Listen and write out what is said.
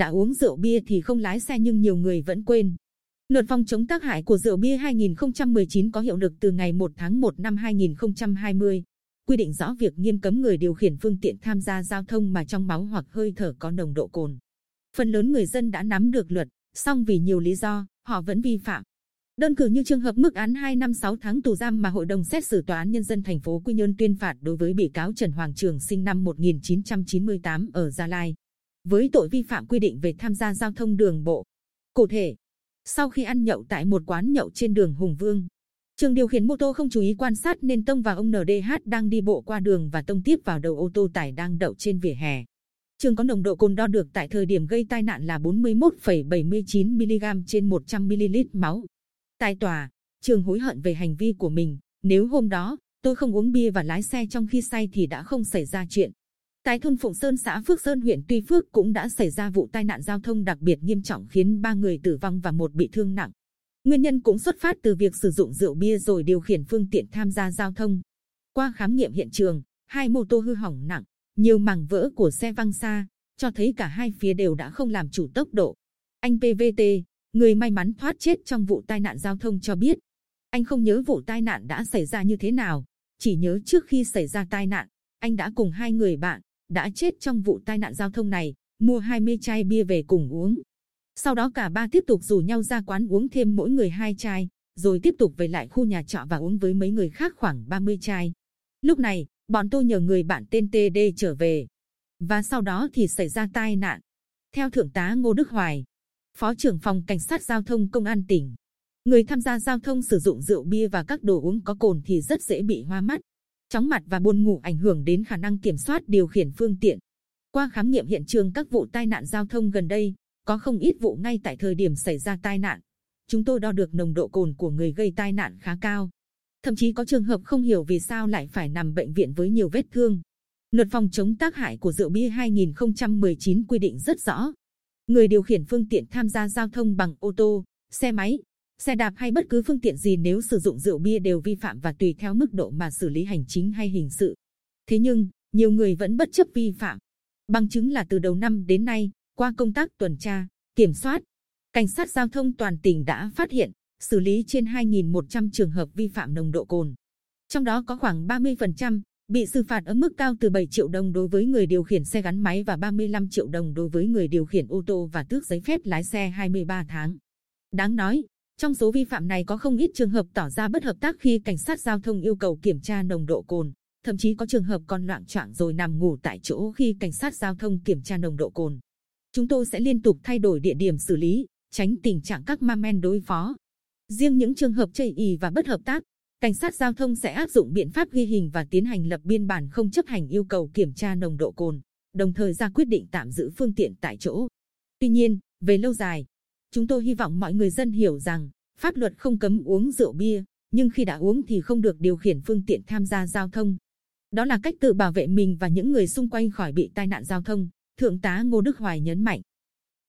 đã uống rượu bia thì không lái xe nhưng nhiều người vẫn quên. Luật phòng chống tác hại của rượu bia 2019 có hiệu lực từ ngày 1 tháng 1 năm 2020, quy định rõ việc nghiêm cấm người điều khiển phương tiện tham gia giao thông mà trong máu hoặc hơi thở có nồng độ cồn. Phần lớn người dân đã nắm được luật, song vì nhiều lý do, họ vẫn vi phạm. Đơn cử như trường hợp mức án 2 năm 6 tháng tù giam mà Hội đồng xét xử Tòa án Nhân dân thành phố Quy Nhơn tuyên phạt đối với bị cáo Trần Hoàng Trường sinh năm 1998 ở Gia Lai. Với tội vi phạm quy định về tham gia giao thông đường bộ. Cụ thể, sau khi ăn nhậu tại một quán nhậu trên đường Hùng Vương, Trường điều khiển mô tô không chú ý quan sát nên tông vào ông NDH đang đi bộ qua đường và tông tiếp vào đầu ô tô tải đang đậu trên vỉa hè. Trường có nồng độ cồn đo được tại thời điểm gây tai nạn là 41,79 mg trên 100 ml máu. Tại tòa, Trường hối hận về hành vi của mình. Nếu hôm đó tôi không uống bia và lái xe trong khi say thì đã không xảy ra chuyện. Tại thôn Phụng Sơn xã Phước Sơn huyện Tuy Phước cũng đã xảy ra vụ tai nạn giao thông đặc biệt nghiêm trọng khiến ba người tử vong và một bị thương nặng. Nguyên nhân cũng xuất phát từ việc sử dụng rượu bia rồi điều khiển phương tiện tham gia giao thông. Qua khám nghiệm hiện trường, hai mô tô hư hỏng nặng, nhiều mảng vỡ của xe văng xa, cho thấy cả hai phía đều đã không làm chủ tốc độ. Anh PVT, người may mắn thoát chết trong vụ tai nạn giao thông cho biết, anh không nhớ vụ tai nạn đã xảy ra như thế nào, chỉ nhớ trước khi xảy ra tai nạn, anh đã cùng hai người bạn đã chết trong vụ tai nạn giao thông này, mua 20 chai bia về cùng uống. Sau đó cả ba tiếp tục rủ nhau ra quán uống thêm mỗi người hai chai, rồi tiếp tục về lại khu nhà trọ và uống với mấy người khác khoảng 30 chai. Lúc này, bọn tôi nhờ người bạn tên TD trở về. Và sau đó thì xảy ra tai nạn. Theo Thượng tá Ngô Đức Hoài, Phó trưởng phòng Cảnh sát Giao thông Công an tỉnh, người tham gia giao thông sử dụng rượu bia và các đồ uống có cồn thì rất dễ bị hoa mắt, chóng mặt và buồn ngủ ảnh hưởng đến khả năng kiểm soát điều khiển phương tiện. Qua khám nghiệm hiện trường các vụ tai nạn giao thông gần đây, có không ít vụ ngay tại thời điểm xảy ra tai nạn. Chúng tôi đo được nồng độ cồn của người gây tai nạn khá cao. Thậm chí có trường hợp không hiểu vì sao lại phải nằm bệnh viện với nhiều vết thương. Luật phòng chống tác hại của rượu bia 2019 quy định rất rõ. Người điều khiển phương tiện tham gia giao thông bằng ô tô, xe máy, xe đạp hay bất cứ phương tiện gì nếu sử dụng rượu bia đều vi phạm và tùy theo mức độ mà xử lý hành chính hay hình sự. Thế nhưng, nhiều người vẫn bất chấp vi phạm. Bằng chứng là từ đầu năm đến nay, qua công tác tuần tra, kiểm soát, cảnh sát giao thông toàn tỉnh đã phát hiện, xử lý trên 2.100 trường hợp vi phạm nồng độ cồn. Trong đó có khoảng 30% bị xử phạt ở mức cao từ 7 triệu đồng đối với người điều khiển xe gắn máy và 35 triệu đồng đối với người điều khiển ô tô và tước giấy phép lái xe 23 tháng. Đáng nói, trong số vi phạm này có không ít trường hợp tỏ ra bất hợp tác khi cảnh sát giao thông yêu cầu kiểm tra nồng độ cồn, thậm chí có trường hợp còn loạn choạng rồi nằm ngủ tại chỗ khi cảnh sát giao thông kiểm tra nồng độ cồn. Chúng tôi sẽ liên tục thay đổi địa điểm xử lý, tránh tình trạng các ma men đối phó. Riêng những trường hợp chây ý và bất hợp tác, cảnh sát giao thông sẽ áp dụng biện pháp ghi hình và tiến hành lập biên bản không chấp hành yêu cầu kiểm tra nồng độ cồn, đồng thời ra quyết định tạm giữ phương tiện tại chỗ. Tuy nhiên, về lâu dài, chúng tôi hy vọng mọi người dân hiểu rằng pháp luật không cấm uống rượu bia, nhưng khi đã uống thì không được điều khiển phương tiện tham gia giao thông. Đó là cách tự bảo vệ mình và những người xung quanh khỏi bị tai nạn giao thông. Thượng tá Ngô Đức Hoài nhấn mạnh.